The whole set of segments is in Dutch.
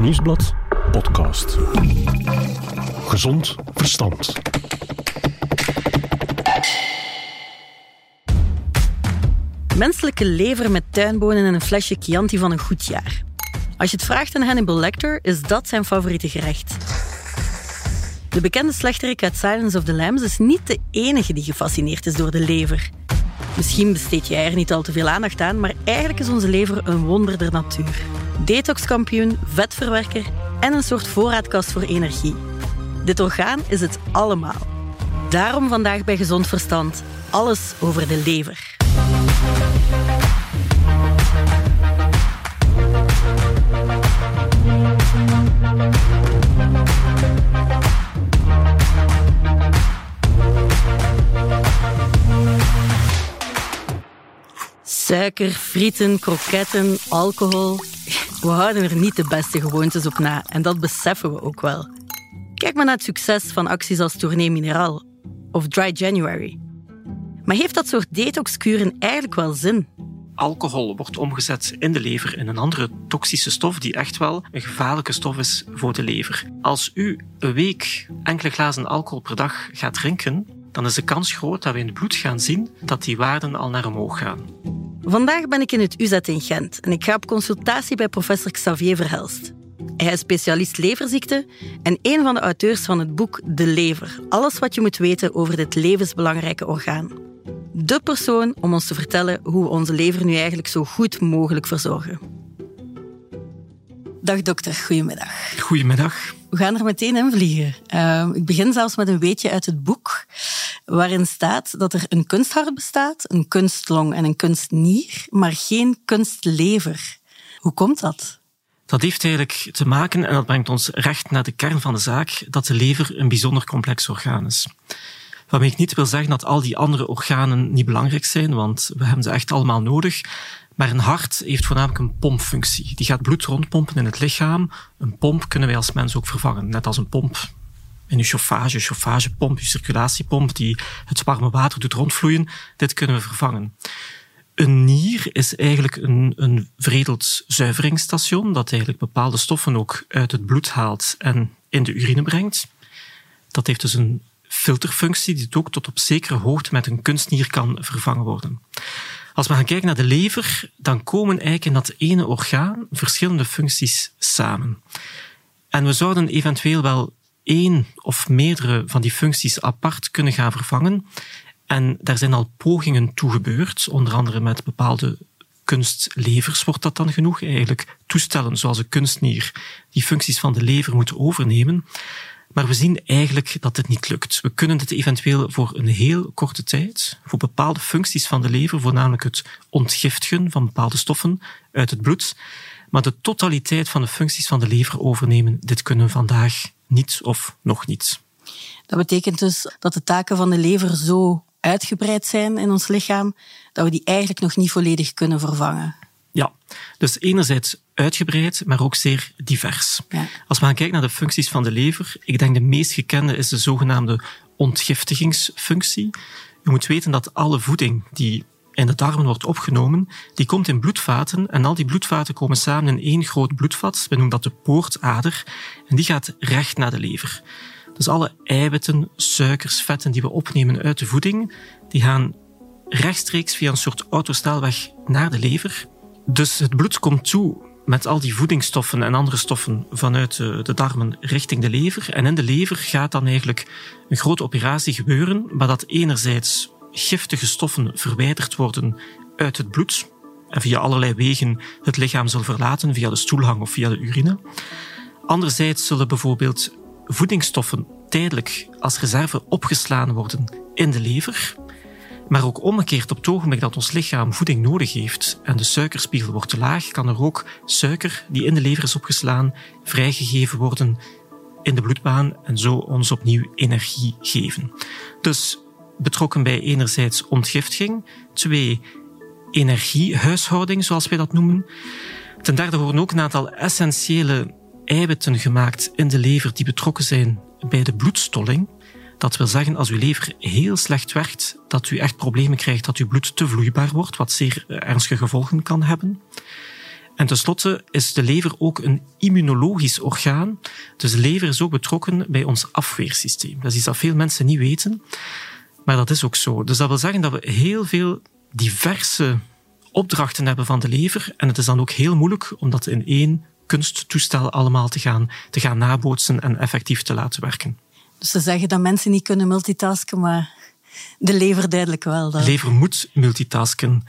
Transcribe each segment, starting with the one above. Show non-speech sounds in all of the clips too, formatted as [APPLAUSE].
Nieuwsblad podcast. Gezond verstand. Menselijke lever met tuinbonen en een flesje Chianti van een goed jaar. Als je het vraagt aan Hannibal Lecter, is dat zijn favoriete gerecht. De bekende slechterik uit Silence of the Lambs is niet de enige die gefascineerd is door de lever. Misschien besteed jij er niet al te veel aandacht aan, maar eigenlijk is onze lever een wonder der natuur. Detoxkampioen, vetverwerker en een soort voorraadkast voor energie. Dit orgaan is het allemaal. Daarom vandaag bij Gezond Verstand alles over de lever. Suiker, frieten, kroketten, alcohol. We houden er niet de beste gewoontes op na en dat beseffen we ook wel. Kijk maar naar het succes van acties als Tournee Mineraal of Dry January. Maar heeft dat soort detoxkuren eigenlijk wel zin? Alcohol wordt omgezet in de lever in een andere toxische stof die echt wel een gevaarlijke stof is voor de lever. Als u een week enkele glazen alcohol per dag gaat drinken, dan is de kans groot dat we in het bloed gaan zien dat die waarden al naar omhoog gaan. Vandaag ben ik in het UZ in Gent en ik ga op consultatie bij professor Xavier Verhelst. Hij is specialist leverziekte en een van de auteurs van het boek De Lever. Alles wat je moet weten over dit levensbelangrijke orgaan. De persoon om ons te vertellen hoe we onze lever nu eigenlijk zo goed mogelijk verzorgen. Dag dokter, goedemiddag. Goedemiddag. We gaan er meteen in vliegen. Uh, ik begin zelfs met een weetje uit het boek, waarin staat dat er een kunsthart bestaat, een kunstlong en een kunstnier, maar geen kunstlever. Hoe komt dat? Dat heeft eigenlijk te maken, en dat brengt ons recht naar de kern van de zaak, dat de lever een bijzonder complex orgaan is. Waarmee ik niet wil zeggen dat al die andere organen niet belangrijk zijn, want we hebben ze echt allemaal nodig. Maar een hart heeft voornamelijk een pompfunctie. Die gaat bloed rondpompen in het lichaam. Een pomp kunnen wij als mens ook vervangen. Net als een pomp in uw chauffage, chauffagepomp, uw circulatiepomp die het warme water doet rondvloeien. Dit kunnen we vervangen. Een nier is eigenlijk een, een veredeld zuiveringsstation dat eigenlijk bepaalde stoffen ook uit het bloed haalt en in de urine brengt. Dat heeft dus een filterfunctie die ook tot op zekere hoogte met een kunstnier kan vervangen worden. Als we gaan kijken naar de lever, dan komen eigenlijk in dat ene orgaan verschillende functies samen. En we zouden eventueel wel één of meerdere van die functies apart kunnen gaan vervangen. En daar zijn al pogingen toe gebeurd, onder andere met bepaalde kunstlevers wordt dat dan genoeg, eigenlijk toestellen zoals een kunstnier die functies van de lever moeten overnemen. Maar we zien eigenlijk dat het niet lukt. We kunnen dit eventueel voor een heel korte tijd, voor bepaalde functies van de lever, voornamelijk het ontgiftigen van bepaalde stoffen uit het bloed, maar de totaliteit van de functies van de lever overnemen, dit kunnen we vandaag niet of nog niet. Dat betekent dus dat de taken van de lever zo uitgebreid zijn in ons lichaam, dat we die eigenlijk nog niet volledig kunnen vervangen. Ja, dus enerzijds uitgebreid, maar ook zeer divers. Ja. Als we gaan kijken naar de functies van de lever, ik denk de meest gekende is de zogenaamde ontgiftigingsfunctie. Je moet weten dat alle voeding die in de darmen wordt opgenomen, die komt in bloedvaten en al die bloedvaten komen samen in één groot bloedvat. We noemen dat de poortader en die gaat recht naar de lever. Dus alle eiwitten, suikers, vetten die we opnemen uit de voeding, die gaan rechtstreeks via een soort autostelweg naar de lever. Dus het bloed komt toe met al die voedingsstoffen en andere stoffen vanuit de darmen richting de lever. En in de lever gaat dan eigenlijk een grote operatie gebeuren, waar dat enerzijds giftige stoffen verwijderd worden uit het bloed en via allerlei wegen het lichaam zal verlaten, via de stoelhang of via de urine. Anderzijds zullen bijvoorbeeld voedingsstoffen tijdelijk als reserve opgeslagen worden in de lever. Maar ook omgekeerd, op het ogenblik dat ons lichaam voeding nodig heeft en de suikerspiegel wordt te laag, kan er ook suiker die in de lever is opgeslaan vrijgegeven worden in de bloedbaan en zo ons opnieuw energie geven. Dus betrokken bij enerzijds ontgiftiging, twee energiehuishouding, zoals wij dat noemen. Ten derde worden ook een aantal essentiële eiwitten gemaakt in de lever die betrokken zijn bij de bloedstolling. Dat wil zeggen, als uw lever heel slecht werkt, dat u echt problemen krijgt dat uw bloed te vloeibaar wordt, wat zeer ernstige gevolgen kan hebben. En tenslotte is de lever ook een immunologisch orgaan. Dus de lever is ook betrokken bij ons afweersysteem. Dat is iets dat veel mensen niet weten. Maar dat is ook zo. Dus dat wil zeggen dat we heel veel diverse opdrachten hebben van de lever. En het is dan ook heel moeilijk om dat in één kunsttoestel allemaal te gaan, te gaan nabootsen en effectief te laten werken. Dus ze zeggen dat mensen niet kunnen multitasken, maar de lever duidelijk wel. De lever moet multitasken.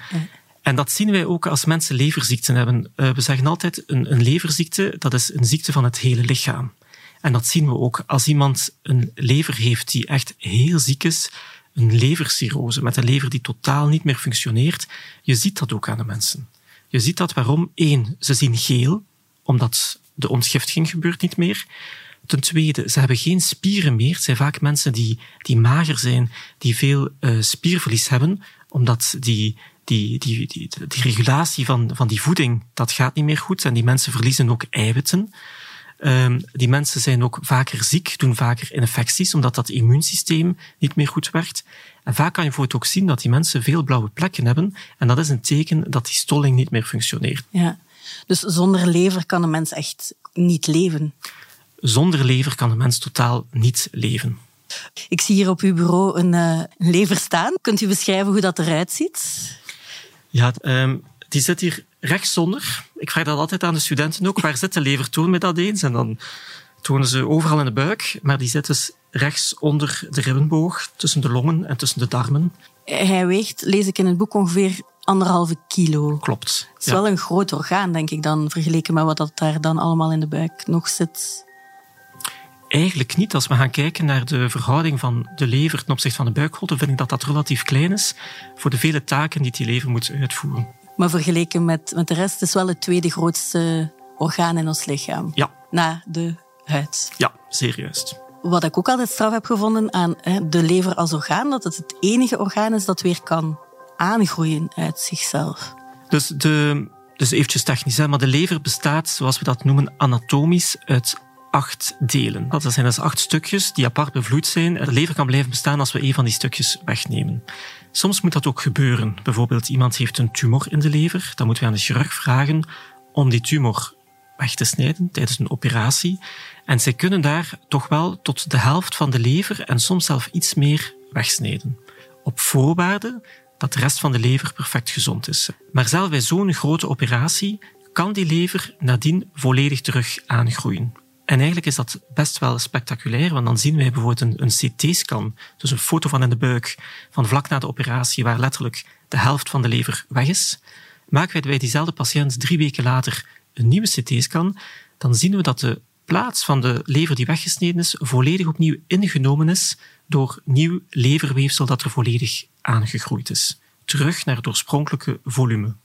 En dat zien wij ook als mensen leverziekten hebben. Eh, we zeggen altijd, een, een leverziekte, dat is een ziekte van het hele lichaam. En dat zien we ook als iemand een lever heeft die echt heel ziek is, een levercirrose met een lever die totaal niet meer functioneert. Je ziet dat ook aan de mensen. Je ziet dat waarom? Eén, ze zien geel, omdat de ontgiftiging gebeurt niet meer. Ten tweede, ze hebben geen spieren meer. Het zijn vaak mensen die, die mager zijn, die veel uh, spierverlies hebben, omdat die, die, die, die, die regulatie van, van die voeding, dat gaat niet meer goed. En die mensen verliezen ook eiwitten. Um, die mensen zijn ook vaker ziek, doen vaker infecties, omdat dat immuunsysteem niet meer goed werkt. En vaak kan je voor het ook zien dat die mensen veel blauwe plekken hebben. En dat is een teken dat die stolling niet meer functioneert. Ja. Dus zonder lever kan een mens echt niet leven? Zonder lever kan een mens totaal niet leven. Ik zie hier op uw bureau een, uh, lever staan. Kunt u beschrijven hoe dat eruit ziet? Ja, um, die zit hier rechtszonder. Ik vraag dat altijd aan de studenten ook. Waar zit de lever? Toon me dat eens. En dan tonen ze overal in de buik. Maar die zit dus rechts onder de ribbenboog, tussen de longen en tussen de darmen. Hij weegt, lees ik in het boek, ongeveer anderhalve kilo. Klopt. Het is wel een groot orgaan, denk ik dan, vergeleken met wat dat daar dan allemaal in de buik nog zit. Eigenlijk niet. Als we gaan kijken naar de verhouding van de lever ten opzichte van de buikholte, vind ik dat dat relatief klein is voor de vele taken die die lever moet uitvoeren. Maar vergeleken met, met de rest, is wel het tweede grootste orgaan in ons lichaam. Ja. Na de huid. Ja, zeer juist. Wat ik ook altijd straf heb gevonden aan de lever als orgaan, dat het het enige orgaan is dat weer kan aangroeien uit zichzelf. Dus, de, dus eventjes technisch, hè, maar de lever bestaat, zoals we dat noemen, anatomisch uit acht delen. Dat zijn dus acht stukjes die apart bevloeid zijn. De lever kan blijven bestaan als we een van die stukjes wegnemen. Soms moet dat ook gebeuren. Bijvoorbeeld iemand heeft een tumor in de lever. Dan moeten we aan de chirurg vragen om die tumor weg te snijden tijdens een operatie. En zij kunnen daar toch wel tot de helft van de lever en soms zelf iets meer wegsnijden. Op voorwaarde dat de rest van de lever perfect gezond is. Maar zelfs bij zo'n grote operatie kan die lever nadien volledig terug aangroeien. En eigenlijk is dat best wel spectaculair, want dan zien wij bijvoorbeeld een, een CT-scan, dus een foto van in de buik, van vlak na de operatie, waar letterlijk de helft van de lever weg is. Maken wij bij diezelfde patiënt drie weken later een nieuwe CT-scan, dan zien we dat de plaats van de lever die weggesneden is, volledig opnieuw ingenomen is door nieuw leverweefsel dat er volledig aangegroeid is. Terug naar het oorspronkelijke volume.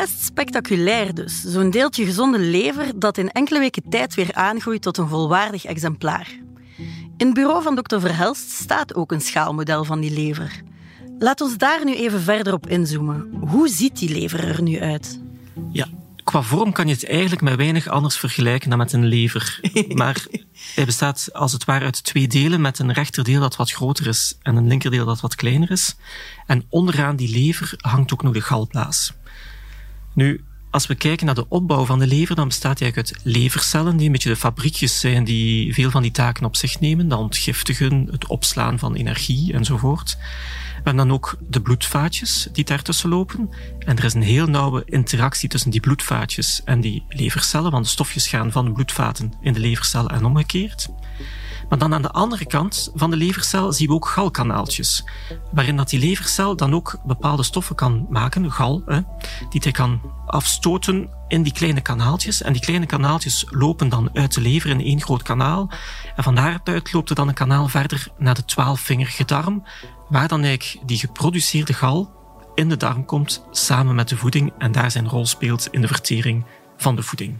Best spectaculair dus. Zo'n deeltje gezonde lever dat in enkele weken tijd weer aangroeit tot een volwaardig exemplaar. In het bureau van dokter Verhelst staat ook een schaalmodel van die lever. Laat ons daar nu even verder op inzoomen. Hoe ziet die lever er nu uit? Ja, qua vorm kan je het eigenlijk met weinig anders vergelijken dan met een lever. [LAUGHS] Maar hij bestaat als het ware uit twee delen, met een rechterdeel dat wat groter is en een linkerdeel dat wat kleiner is. En onderaan die lever hangt ook nog de galblaas. Nu, als we kijken naar de opbouw van de lever, dan bestaat hij uit levercellen, die een beetje de fabriekjes zijn die veel van die taken op zich nemen. Dat ontgiftigen, het opslaan van energie enzovoort. We hebben dan ook de bloedvaatjes die daartussen lopen. En er is een heel nauwe interactie tussen die bloedvaatjes en die levercellen, want de stofjes gaan van de bloedvaten in de levercellen en omgekeerd. Maar dan aan de andere kant van de levercel zien we ook galkanaaltjes, waarin dat die levercel dan ook bepaalde stoffen kan maken, gal, hè, die hij kan afstoten in die kleine kanaaltjes. En die kleine kanaaltjes lopen dan uit de lever in één groot kanaal. En van daaruit loopt er dan een kanaal verder naar de twaalfvingerige darm, waar dan eigenlijk die geproduceerde gal in de darm komt samen met de voeding en daar zijn rol speelt in de vertering van de voeding.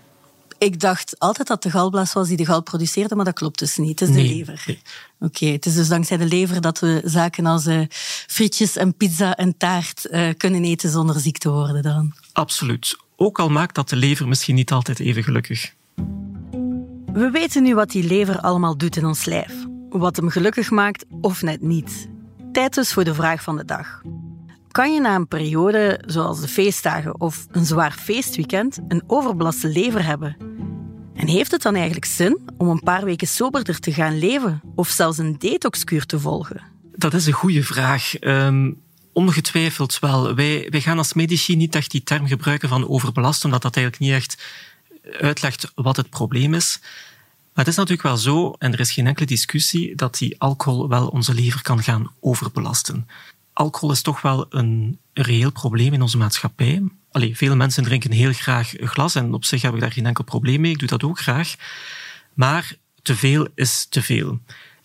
Ik dacht altijd dat de galblaas was die de gal produceerde, maar dat klopt dus niet. Het is de lever. Oké, het is dus dankzij de lever dat we zaken als uh, frietjes en pizza en taart uh, kunnen eten zonder ziek te worden dan. Absoluut. Ook al maakt dat de lever misschien niet altijd even gelukkig. We weten nu wat die lever allemaal doet in ons lijf. Wat hem gelukkig maakt of net niet. Tijd dus voor de vraag van de dag. Kan je na een periode zoals de feestdagen of een zwaar feestweekend een overbelaste lever hebben. En heeft het dan eigenlijk zin om een paar weken soberder te gaan leven of zelfs een detoxkuur te volgen? Dat is een goede vraag. Um, ongetwijfeld wel. Wij, wij gaan als medici niet echt die term gebruiken van overbelast, omdat dat eigenlijk niet echt uitlegt wat het probleem is. Maar het is natuurlijk wel zo, en er is geen enkele discussie, dat die alcohol wel onze lever kan gaan overbelasten. Alcohol is toch wel een reëel probleem in onze maatschappij. Allee, veel mensen drinken heel graag een glas en op zich heb ik daar geen enkel probleem mee. Ik doe dat ook graag. Maar te veel is te veel.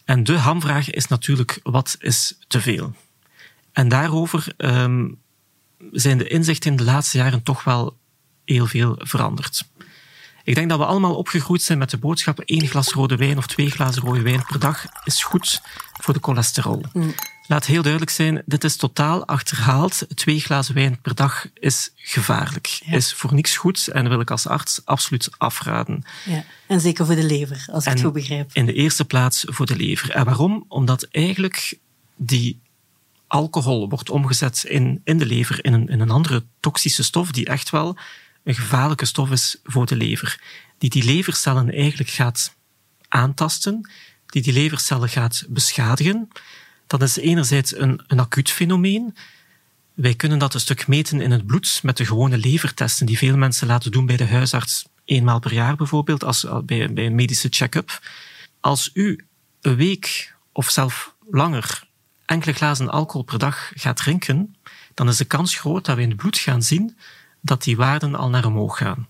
En de hamvraag is natuurlijk, wat is te veel? En daarover um, zijn de inzichten in de laatste jaren toch wel heel veel veranderd. Ik denk dat we allemaal opgegroeid zijn met de boodschap één glas rode wijn of twee glazen rode wijn per dag is goed voor de cholesterol. Mm. Laat heel duidelijk zijn, dit is totaal achterhaald. Twee glazen wijn per dag is gevaarlijk. Is voor niks goed en wil ik als arts absoluut afraden. Ja. En zeker voor de lever, als ik het goed begrijp. In de eerste plaats voor de lever. En waarom? Omdat eigenlijk die alcohol wordt omgezet in, in de lever in een, in een andere toxische stof die echt wel een gevaarlijke stof is voor de lever. Die die levercellen eigenlijk gaat aantasten, die die levercellen gaat beschadigen. Dat is enerzijds een, een acuut fenomeen. Wij kunnen dat een stuk meten in het bloed met de gewone levertesten die veel mensen laten doen bij de huisarts, eenmaal per jaar bijvoorbeeld, als, bij, bij een medische check-up. Als u een week of zelf langer enkele glazen alcohol per dag gaat drinken, dan is de kans groot dat we in het bloed gaan zien dat die waarden al naar omhoog gaan.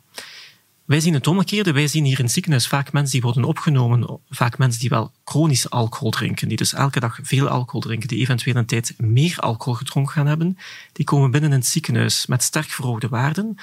Wij zien het omgekeerde. Wij zien hier in het ziekenhuis vaak mensen die worden opgenomen, vaak mensen die wel chronisch alcohol drinken, die dus elke dag veel alcohol drinken, die eventueel een tijd meer alcohol gedronken gaan hebben, die komen binnen in het ziekenhuis met sterk verhoogde waarden.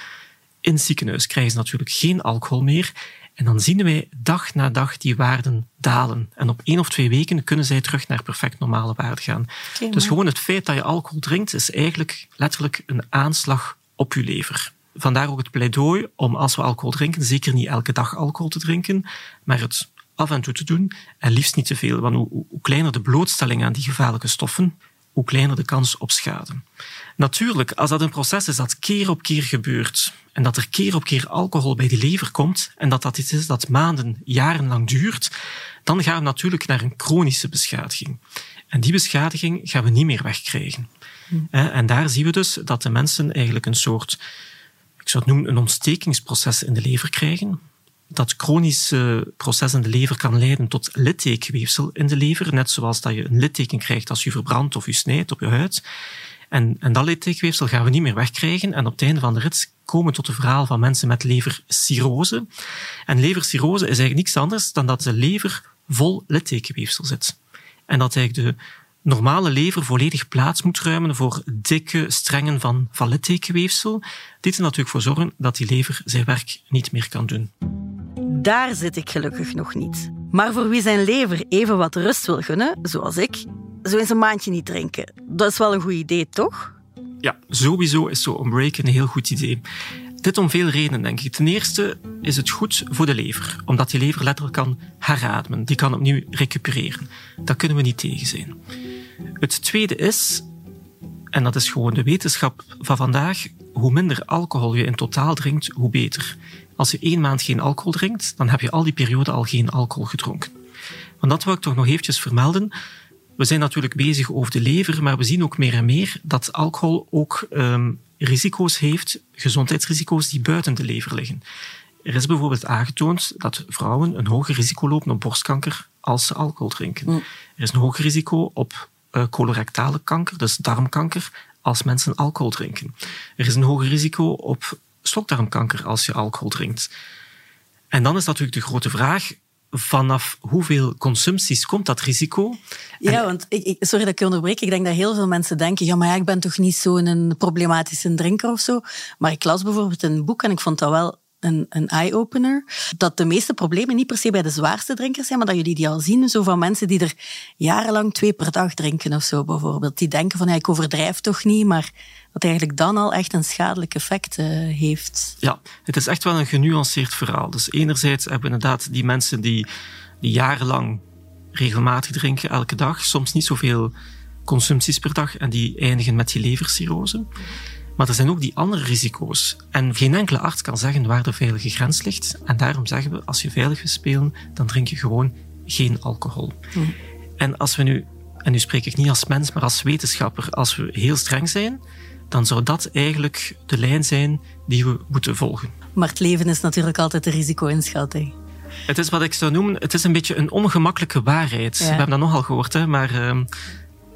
In het ziekenhuis krijgen ze natuurlijk geen alcohol meer en dan zien wij dag na dag die waarden dalen. En op één of twee weken kunnen zij terug naar perfect normale waarden gaan. dus gewoon het feit dat je alcohol drinkt, is eigenlijk letterlijk een aanslag op je lever. Vandaar ook het pleidooi om als we alcohol drinken, zeker niet elke dag alcohol te drinken, maar het af en toe te doen en liefst niet te veel. Want hoe, hoe kleiner de blootstelling aan die gevaarlijke stoffen, hoe kleiner de kans op schade. Natuurlijk, als dat een proces is dat keer op keer gebeurt en dat er keer op keer alcohol bij de lever komt en dat dat iets is dat maanden, jarenlang duurt, dan gaan we natuurlijk naar een chronische beschadiging. En die beschadiging gaan we niet meer wegkrijgen. En daar zien we dus dat de mensen eigenlijk een soort, ik zou het noemen, een ontstekingsproces in de lever krijgen. Dat chronische proces in de lever kan leiden tot littekenweefsel in de lever, net zoals dat je een litteken krijgt als je verbrandt of je snijdt op je huid. En, en dat littekenweefsel gaan we niet meer wegkrijgen. En op het einde van de rit komen tot het verhaal van mensen met levercirrose. En levercirrose is eigenlijk niks anders dan dat de lever vol littekenweefsel zit. En dat eigenlijk de normale lever volledig plaats moet ruimen voor dikke strengen van, van littekenweefsel. Dit er natuurlijk voor zorgen dat die lever zijn werk niet meer kan doen. Daar zit ik gelukkig nog niet. Maar voor wie zijn lever even wat rust wil gunnen, zoals ik, zo eens een maandje niet drinken. Dat is wel een goed idee, toch? Ja, sowieso is zo'n break een heel goed idee. Dit om veel redenen, denk ik. Ten eerste is het goed voor de lever, omdat die lever letterlijk kan herademen. Die kan opnieuw recupereren. Dat kunnen we niet tegen zijn. Het tweede is, en dat is gewoon de wetenschap van vandaag, hoe minder alcohol je in totaal drinkt, hoe beter. Als je één maand geen alcohol drinkt, dan heb je al die periode al geen alcohol gedronken. Want dat wil ik toch nog eventjes vermelden. We zijn natuurlijk bezig over de lever, maar we zien ook meer en meer dat alcohol ook um, risico's heeft, gezondheidsrisico's die buiten de lever liggen. Er is bijvoorbeeld aangetoond dat vrouwen een hoger risico lopen op borstkanker als ze alcohol drinken. Er is een hoger risico op colorectale kanker, dus darmkanker, als mensen alcohol drinken. Er is een hoger risico op slokdarmkanker als je alcohol drinkt. En dan is natuurlijk de grote vraag, vanaf hoeveel consumpties komt dat risico? Ja, want ik, sorry dat ik je onderbreek. Ik denk dat heel veel mensen denken, ja, maar ja, ik ben toch niet zo'n problematische drinker of zo. Maar ik las bijvoorbeeld een boek en ik vond dat wel een, een eye-opener. Dat de meeste problemen niet per se bij de zwaarste drinkers zijn, maar dat jullie die al zien, zo van mensen die er jarenlang twee per dag drinken of zo bijvoorbeeld. Die denken van, ik overdrijf toch niet, maar dat eigenlijk dan al echt een schadelijk effect uh, heeft. Ja, het is echt wel een genuanceerd verhaal. Dus enerzijds hebben we inderdaad die mensen die, die jarenlang regelmatig drinken, elke dag, soms niet zoveel consumpties per dag en die eindigen met die levercirrose. Maar er zijn ook die andere risico's. En geen enkele arts kan zeggen waar de veilige grens ligt. En daarom zeggen we, als je veilig wil spelen, dan drink je gewoon geen alcohol. Mm. En als we nu, en nu spreek ik niet als mens, maar als wetenschapper, als we heel streng zijn, dan zou dat eigenlijk de lijn zijn die we moeten volgen. Maar het leven is natuurlijk altijd de risico-inschatting. Het is wat ik zou noemen, het is een beetje een ongemakkelijke waarheid. We hebben dat nogal gehoord, hè, maar uh,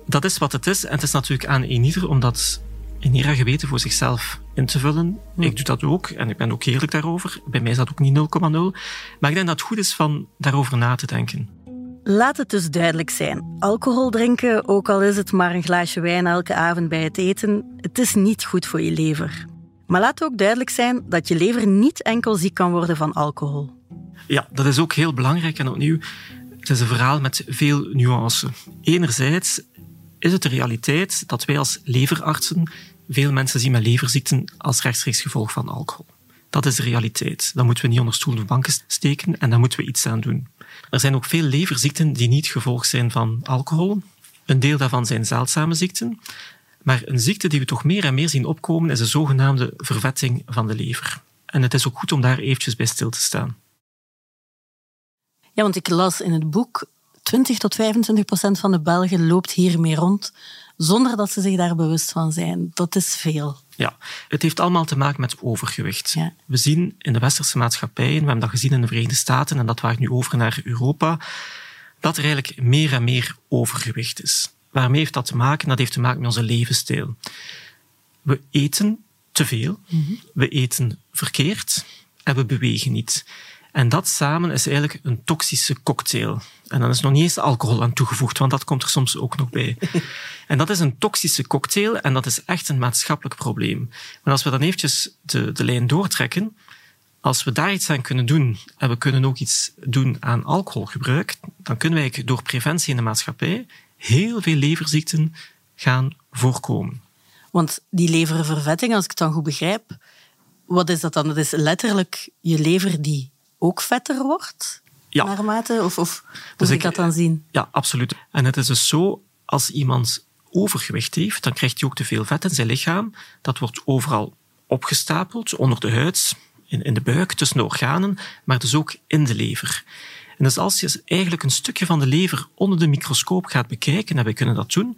dat is wat het is. En het is natuurlijk aan eenieder om dat in eer geweten voor zichzelf in te vullen. Hm. Ik doe dat ook en ik ben ook eerlijk daarover. Bij mij is dat ook niet 0,0. Maar ik denk dat het goed is van daarover na te denken. Laat het dus duidelijk zijn. Alcohol drinken, ook al is het maar een glaasje wijn elke avond bij het eten, het is niet goed voor je lever. Maar laat ook duidelijk zijn dat je lever niet enkel ziek kan worden van alcohol. Ja, dat is ook heel belangrijk. En opnieuw, het is een verhaal met veel nuance. Enerzijds is het de realiteit dat wij als leverartsen veel mensen zien met leverziekten als rechtstreeks gevolg van alcohol. Dat is de realiteit. Dat moeten we niet onder stoel of banken steken en daar moeten we iets aan doen. Er zijn ook veel leverziekten die niet gevolg zijn van alcohol. Een deel daarvan zijn zeldzame ziekten. Maar een ziekte die we toch meer en meer zien opkomen is de zogenaamde vervetting van de lever. En het is ook goed om daar eventjes bij stil te staan. Ja, want ik las in het boek 20 tot 25 procent van de Belgen loopt hiermee rond zonder dat ze zich daar bewust van zijn. Dat is veel. Ja, het heeft allemaal te maken met overgewicht. We zien in de westerse maatschappijen, we hebben dat gezien in de Verenigde Staten en dat waait nu over naar Europa, dat er eigenlijk meer en meer overgewicht is. Waarmee heeft dat te maken? Dat heeft te maken met onze levensstijl. We eten te veel, mhm. we eten verkeerd en we bewegen niet. En dat samen is eigenlijk een toxische cocktail. En dan is nog niet eens alcohol aan toegevoegd, want dat komt er soms ook nog bij. [LAUGHS] En dat is een toxische cocktail en dat is echt een maatschappelijk probleem. Maar als we dan eventjes de, de lijn doortrekken, als we daar iets aan kunnen doen en we kunnen ook iets doen aan alcoholgebruik, dan kunnen wij door preventie in de maatschappij heel veel leverziekten gaan voorkomen. Want die leververvetting, als ik het dan goed begrijp, wat is dat dan? Dat is letterlijk je lever die ook vetter wordt? Ja. Naarmate? Of, of dus moet ik dat dan zien? Ja, absoluut. En het is dus zo, als iemand overgewicht heeft, dan krijgt hij ook te veel vet in zijn lichaam. Dat wordt overal opgestapeld, onder de huid, in, in de buik, tussen de organen, maar dus ook in de lever. En dus als je eigenlijk een stukje van de lever onder de microscoop gaat bekijken, en wij kunnen dat doen,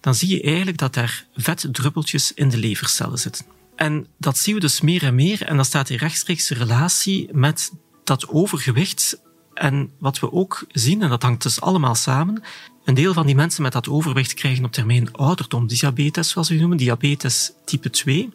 dan zie je eigenlijk dat daar vetdruppeltjes in de levercellen zitten. En dat zien we dus meer en meer, en dat staat in rechtstreekse relatie met dat overgewicht en wat we ook zien, en dat hangt dus allemaal samen, een deel van die mensen met dat overgewicht krijgen op termijn ouderdom diabetes, zoals we noemen, diabetes type 2.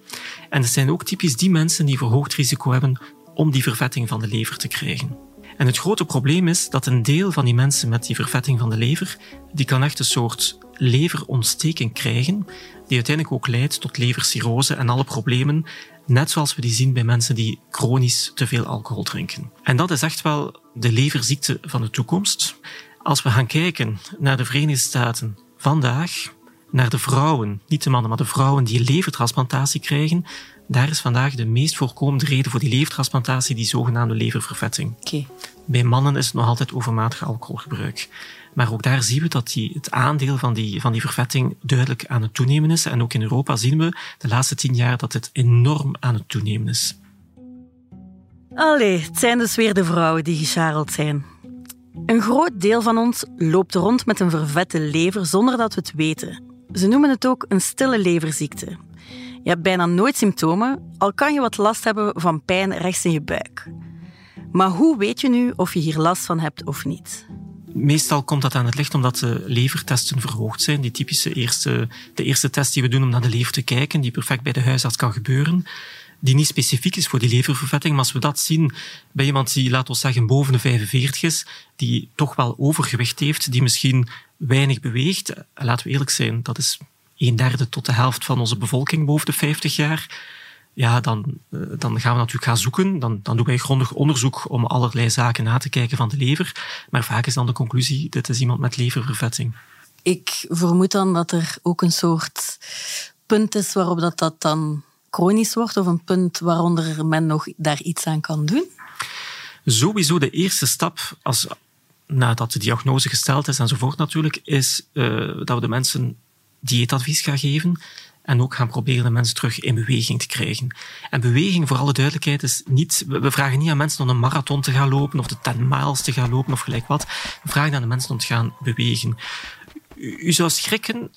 En het zijn ook typisch die mensen die verhoogd risico hebben om die vervetting van de lever te krijgen. En het grote probleem is dat een deel van die mensen met die vervetting van de lever, die kan echt een soort leverontsteking krijgen, die uiteindelijk ook leidt tot levercirrose en alle problemen Net zoals we die zien bij mensen die chronisch te veel alcohol drinken. En dat is echt wel de leverziekte van de toekomst. Als we gaan kijken naar de Verenigde Staten vandaag, naar de vrouwen, niet de mannen, maar de vrouwen die levertransplantatie krijgen, daar is vandaag de meest voorkomende reden voor die levertransplantatie die zogenaamde leververvetting. Okay. Bij mannen is het nog altijd overmatig alcoholgebruik. Maar ook daar zien we dat die, het aandeel van die, van die vervetting duidelijk aan het toenemen is. En ook in Europa zien we de laatste tien jaar dat het enorm aan het toenemen is. Allee, het zijn dus weer de vrouwen die gescharreld zijn. Een groot deel van ons loopt rond met een vervette lever zonder dat we het weten. Ze noemen het ook een stille leverziekte. Je hebt bijna nooit symptomen, al kan je wat last hebben van pijn rechts in je buik. Maar hoe weet je nu of je hier last van hebt of niet? Meestal komt dat aan het licht omdat de levertesten verhoogd zijn. Die typische eerste, de eerste test die we doen om naar de lever te kijken, die perfect bij de huisarts kan gebeuren, die niet specifiek is voor die leververvetting. Maar als we dat zien bij iemand die, laten we zeggen, boven de 45 is, die toch wel overgewicht heeft, die misschien weinig beweegt, laten we eerlijk zijn, dat is een derde tot de helft van onze bevolking boven de 50 jaar ja, dan, eh, dan gaan we natuurlijk gaan zoeken. Dan, dan doen wij grondig onderzoek om allerlei zaken na te kijken van de lever. Maar vaak is dan de conclusie, dit is iemand met leververvetting. Ik vermoed dan dat er ook een soort punt is waarop dat, dat dan chronisch wordt, of een punt waaronder men nog daar iets aan kan doen? Sowieso de eerste stap, als, nadat de diagnose gesteld is enzovoort natuurlijk, is uh, dat we de mensen dieetadvies ga geven en ook gaan proberen de mensen terug in beweging te krijgen. En beweging, voor alle duidelijkheid, is niet... We vragen niet aan mensen om een marathon te gaan lopen of de 10 miles te gaan lopen of gelijk wat. We vragen aan de mensen om te gaan bewegen. U, zou schrikken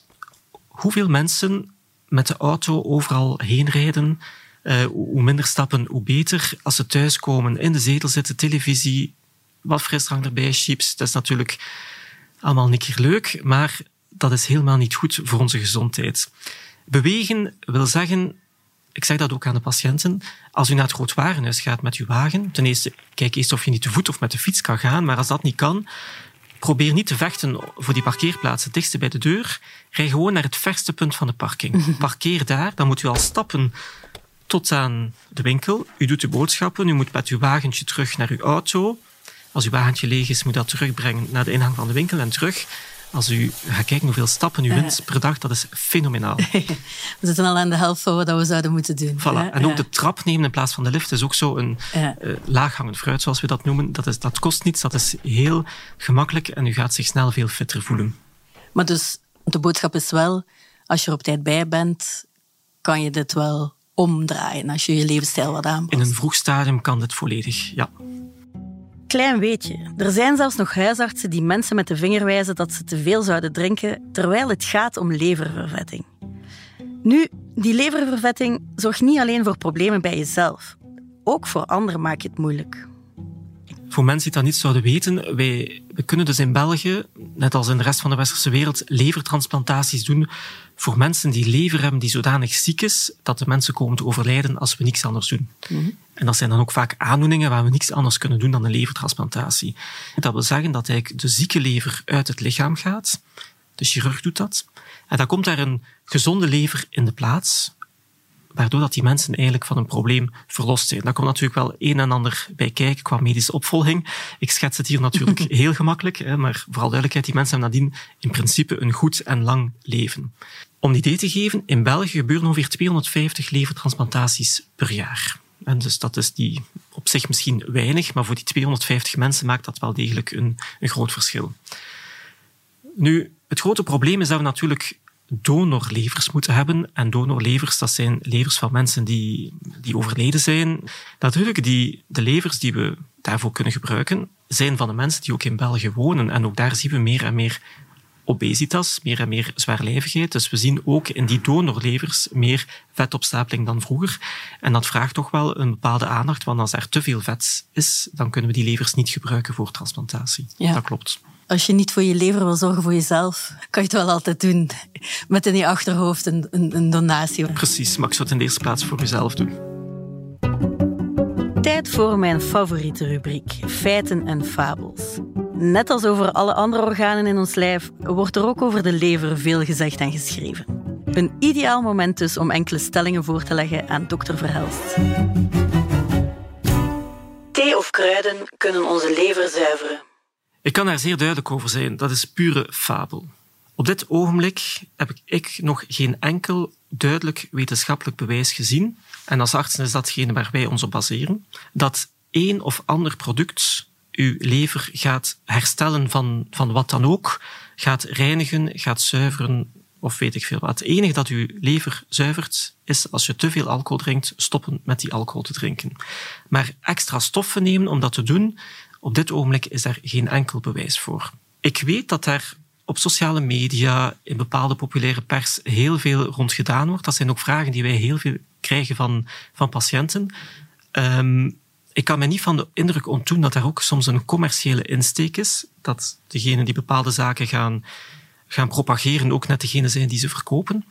hoeveel mensen met de auto overal heen rijden. Uh, hoe minder stappen, hoe beter. Als ze thuiskomen, in de zetel zitten, televisie, wat frisdrank erbij, chips. Dat is natuurlijk allemaal niet keer leuk, maar dat is helemaal niet goed voor onze gezondheid. Bewegen wil zeggen, ik zeg dat ook aan de patiënten, als u naar het groot warenhuis gaat met uw wagen, ten eerste kijk eerst of je niet te voet of met de fiets kan gaan, maar als dat niet kan, probeer niet te vechten voor die parkeerplaats het dichtste bij de deur. Rij gewoon naar het verste punt van de parking. Parkeer daar, dan moet u al stappen tot aan de winkel. U doet uw boodschappen, u moet met uw wagentje terug naar uw auto. Als uw wagentje leeg is, moet u dat terugbrengen naar de ingang van de winkel en terug. Als u gaat kijken hoeveel stappen u wint per dag, dat is fenomenaal. [LAUGHS] we zitten al aan de helft van wat we zouden moeten doen. Voilà. En ook de trap nemen in plaats van de lift is ook zo een uh, laaghangend fruit, zoals we dat noemen. Dat, is, dat kost niets, dat is heel gemakkelijk en u gaat zich snel veel fitter voelen. Maar dus, de boodschap is wel, als je er op tijd bij bent, kan je dit wel omdraaien als je je levensstijl wat aanpast. In een vroeg stadium kan dit volledig, ja. Klein weetje. Er zijn zelfs nog huisartsen die mensen met de vinger wijzen dat ze te veel zouden drinken, terwijl het gaat om leververvetting. Nu, die leververvetting zorgt niet alleen voor problemen bij jezelf. Ook voor anderen maakt het moeilijk. Voor mensen die dat niet zouden weten, wij, we kunnen dus in België, net als in de rest van de westerse wereld, levertransplantaties doen voor mensen die lever hebben die zodanig ziek is dat de mensen komen te overlijden als we niks anders doen. Mm En dat zijn dan ook vaak aandoeningen waar we niks anders kunnen doen dan een levertransplantatie. Dat wil zeggen dat eigenlijk de zieke lever uit het lichaam gaat. De chirurg doet dat. En dan komt daar een gezonde lever in de plaats, waardoor dat die mensen eigenlijk van een probleem verlost zijn. Daar komt natuurlijk wel een en ander bij kijken qua medische opvolging. Ik schets het hier natuurlijk [LAUGHS] heel gemakkelijk, hè, maar vooral duidelijkheid, die mensen hebben nadien in principe een goed en lang leven. Om die idee te geven, in België gebeuren ongeveer 250 levertransplantaties per jaar. En dus dat is die op zich misschien weinig, maar voor die 250 mensen maakt dat wel degelijk een, een groot verschil. Nu, het grote probleem is dat we natuurlijk donorlevers moeten hebben. En donorlevers, dat zijn levers van mensen die, die overleden zijn. Natuurlijk, die, de levers die we daarvoor kunnen gebruiken, zijn van de mensen die ook in België wonen. En ook daar zien we meer en meer obesitas, meer en meer zwaarlijvigheid. Dus we zien ook in die donorlevers meer vetopstapeling dan vroeger. En dat vraagt toch wel een bepaalde aandacht, want als er te veel vet is, dan kunnen we die levers niet gebruiken voor transplantatie. Ja. Dat klopt. Als je niet voor je lever wil zorgen voor jezelf, kan je het wel altijd doen. Met in je achterhoofd een, een, een donatie. Precies, maar ik zou het in de eerste plaats voor jezelf doen. Tijd voor mijn favoriete rubriek: feiten en fabels. Net als over alle andere organen in ons lijf, wordt er ook over de lever veel gezegd en geschreven. Een ideaal moment dus om enkele stellingen voor te leggen aan dokter Verhelst. Thee of kruiden kunnen onze lever zuiveren. Ik kan daar zeer duidelijk over zijn. Dat is pure fabel. Op dit ogenblik heb ik nog geen enkel duidelijk wetenschappelijk bewijs gezien, en als artsen is datgene waar wij ons op baseren, dat één of ander product uw lever gaat herstellen van, van wat dan ook, gaat reinigen, gaat zuiveren of weet ik veel wat. Het enige dat uw lever zuivert is als je te veel alcohol drinkt, stoppen met die alcohol te drinken. Maar extra stoffen nemen om dat te doen, op dit ogenblik is daar geen enkel bewijs voor. Ik weet dat daar op sociale media, in bepaalde populaire pers, heel veel rond gedaan wordt. Dat zijn ook vragen die wij heel veel krijgen van, van patiënten. Um, ik kan me niet van de indruk ontdoen dat er ook soms een commerciële insteek is. Dat degenen die bepaalde zaken gaan, gaan propageren ook net degene zijn die ze verkopen.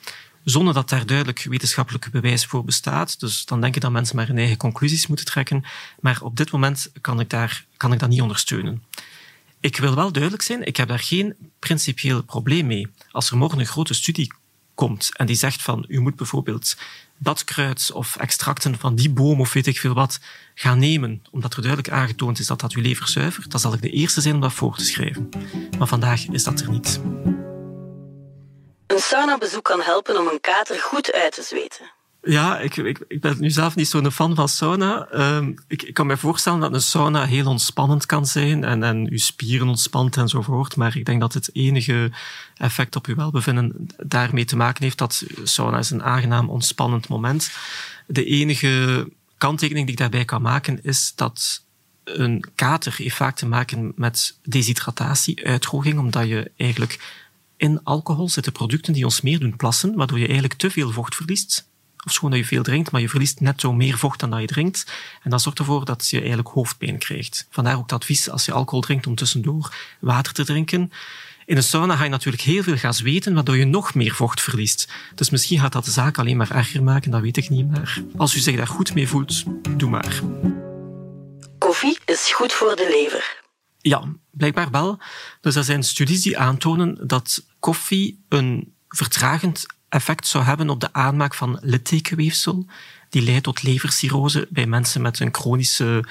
Zonder dat daar duidelijk wetenschappelijk bewijs voor bestaat. Dus dan denk ik dat mensen maar hun eigen conclusies moeten trekken. Maar op dit moment kan ik, daar, kan ik dat niet ondersteunen. Ik wil wel duidelijk zijn, ik heb daar geen principieel probleem mee. Als er morgen een grote studie komt en die zegt van u moet bijvoorbeeld dat kruid of extracten van die boom of weet ik veel wat gaan nemen, omdat er duidelijk aangetoond is dat dat uw lever zuivert, dan zal ik de eerste zijn om dat voor te schrijven. Maar vandaag is dat er niet. Een saunabezoek kan helpen om een kater goed uit te zweten. Ja, ik, ik, ik, ben nu zelf niet zo'n fan van sauna. Ehm, ik, ik, kan me voorstellen dat een sauna heel ontspannend kan zijn en, en uw spieren ontspant enzovoort. Maar ik denk dat het enige effect op uw welbevinden daarmee te maken heeft dat sauna is een aangenaam ontspannend moment. De enige kanttekening die ik daarbij kan maken is dat een kater heeft vaak te maken met deshydratatie, uitdroging, omdat je eigenlijk in alcohol zitten producten die ons meer doen plassen, waardoor je eigenlijk te veel vocht verliest. Of schoon dat je veel drinkt, maar je verliest net zo meer vocht dan dat je drinkt. En dat zorgt ervoor dat je eigenlijk hoofdpijn krijgt. Vandaar ook het advies als je alcohol drinkt om tussendoor water te drinken. In een sauna ga je natuurlijk heel veel gaan zweten, waardoor je nog meer vocht verliest. Dus misschien gaat dat de zaak alleen maar erger maken, dat weet ik niet. Maar als u zich daar goed mee voelt, doe maar. Koffie is goed voor de lever. Ja, blijkbaar wel. Dus er zijn studies die aantonen dat koffie een vertragend effect zou hebben op de aanmaak van littekenweefsel, die leidt tot levercirrose bij mensen met een chronische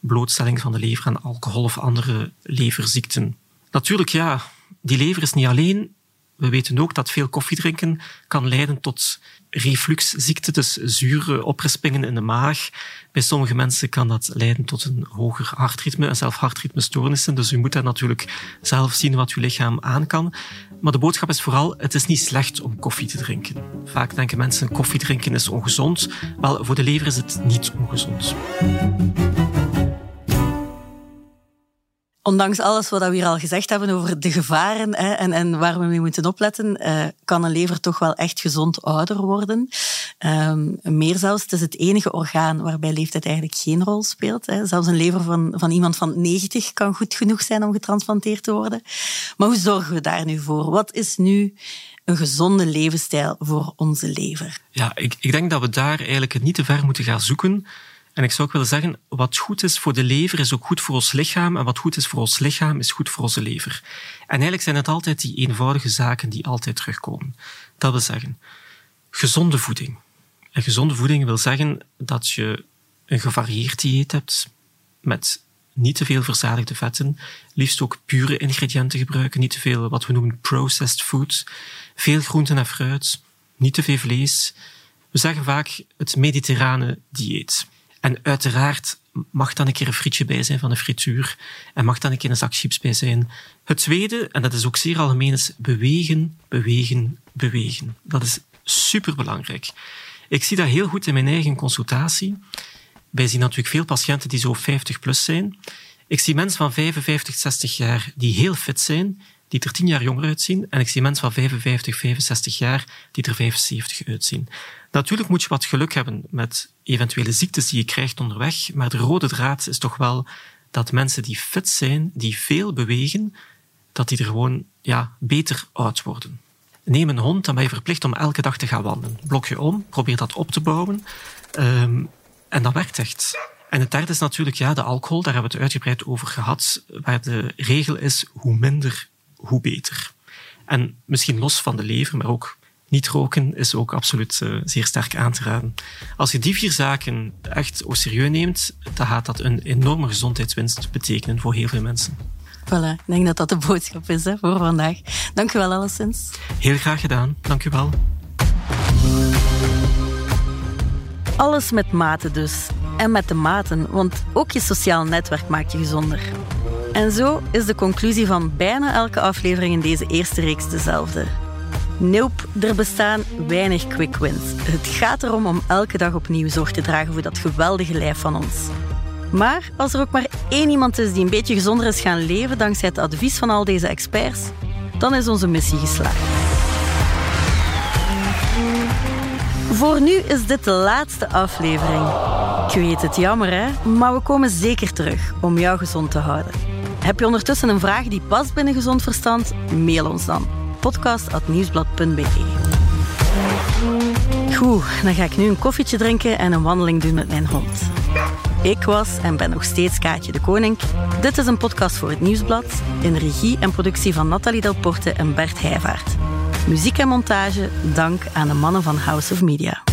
blootstelling van de lever aan alcohol of andere leverziekten. Natuurlijk, ja, die lever is niet alleen. We weten ook dat veel koffie drinken kan leiden tot refluxziekte, dus zure oprispingen in de maag. Bij sommige mensen kan dat leiden tot een hoger hartritme en zelf hartritmestoornissen. Dus u moet daar natuurlijk zelf zien wat uw lichaam aan kan. Maar de boodschap is vooral, het is niet slecht om koffie te drinken. Vaak denken mensen, koffie drinken is ongezond. Wel, voor de lever is het niet ongezond. Ondanks alles wat we hier al gezegd hebben over de gevaren hè, en, en, waar we mee moeten opletten, uh, kan een lever toch wel echt gezond ouder worden. Um, meer zelfs, het is het enige orgaan waarbij leeftijd eigenlijk geen rol speelt. Hè. Zelfs een lever van, van iemand van 90 kan goed genoeg zijn om getransplanteerd te worden. Maar hoe zorgen we daar nu voor? Wat is nu een gezonde levensstijl voor onze lever? Ja, ik, ik denk dat we daar eigenlijk niet te ver moeten gaan zoeken. En ik zou ook willen zeggen, wat goed is voor de lever is ook goed voor ons lichaam. En wat goed is voor ons lichaam is goed voor onze lever. En eigenlijk zijn het altijd die eenvoudige zaken die altijd terugkomen. Dat wil zeggen, gezonde voeding. En gezonde voeding wil zeggen dat je een gevarieerd dieet hebt met niet te veel verzadigde vetten, liefst ook pure ingrediënten gebruiken, niet te veel wat we noemen processed food, veel groenten en fruit, niet te veel vlees. We zeggen vaak het mediterrane dieet. En uiteraard mag dan een keer een frietje bij zijn van een frituur en mag dan een keer een zak chips bij zijn. Het tweede, en dat is ook zeer algemeen, is bewegen, bewegen, bewegen. Dat is superbelangrijk. Ik zie dat heel goed in mijn eigen consultatie. Wij zien natuurlijk veel patiënten die zo 50 plus zijn. Ik zie mensen van 55, 60 jaar die heel fit zijn, die er 10 jaar jonger uitzien. En ik zie mensen van 55, 65 jaar die er 75 uitzien. Natuurlijk moet je wat geluk hebben met eventuele ziektes die je krijgt onderweg, maar de rode draad is toch wel dat mensen die fit zijn, die veel bewegen, dat die er gewoon ja, beter oud worden. Neem een hond, dan ben je verplicht om elke dag te gaan wandelen. Blok je om, probeer dat op te bouwen. Um, en dat werkt echt. En het derde is natuurlijk ja, de alcohol, daar hebben we het uitgebreid over gehad, waar de regel is hoe minder, hoe beter. En misschien los van de lever, maar ook niet roken is ook absoluut uh, zeer sterk aan te raden. Als je die vier zaken echt au serieus neemt, dan gaat dat een enorme gezondheidswinst betekenen voor heel veel mensen. Voilà, ik denk dat dat de boodschap is hè, voor vandaag. Dank u wel, alleszins. Heel graag gedaan. Dank u wel. Alles met mate dus. En met de maten, want ook je sociaal netwerk maakt je gezonder. En zo is de conclusie van bijna elke aflevering in deze eerste reeks dezelfde. Nope, er bestaan weinig quick wins. Het gaat erom om elke dag opnieuw zorg te dragen voor dat geweldige lijf van ons. Maar als er ook maar één iemand is die een beetje gezonder is gaan leven dankzij het advies van al deze experts, dan is onze missie geslaagd. Voor nu is dit de laatste aflevering. Ik weet het jammer, hè? Maar we komen zeker terug om jou gezond te houden. Heb je ondertussen een vraag die past binnen gezond verstand? Mail ons dan podcast.nieuwsblad.be. Goed, dan ga ik nu een koffietje drinken en een wandeling doen met mijn hond. Ik was en ben nog steeds Kaatje de Koning. Dit is een podcast voor het Nieuwsblad in regie en productie van Nathalie Delporte en Bert Heijvaart. Muziek en montage dank aan de mannen van House of Media.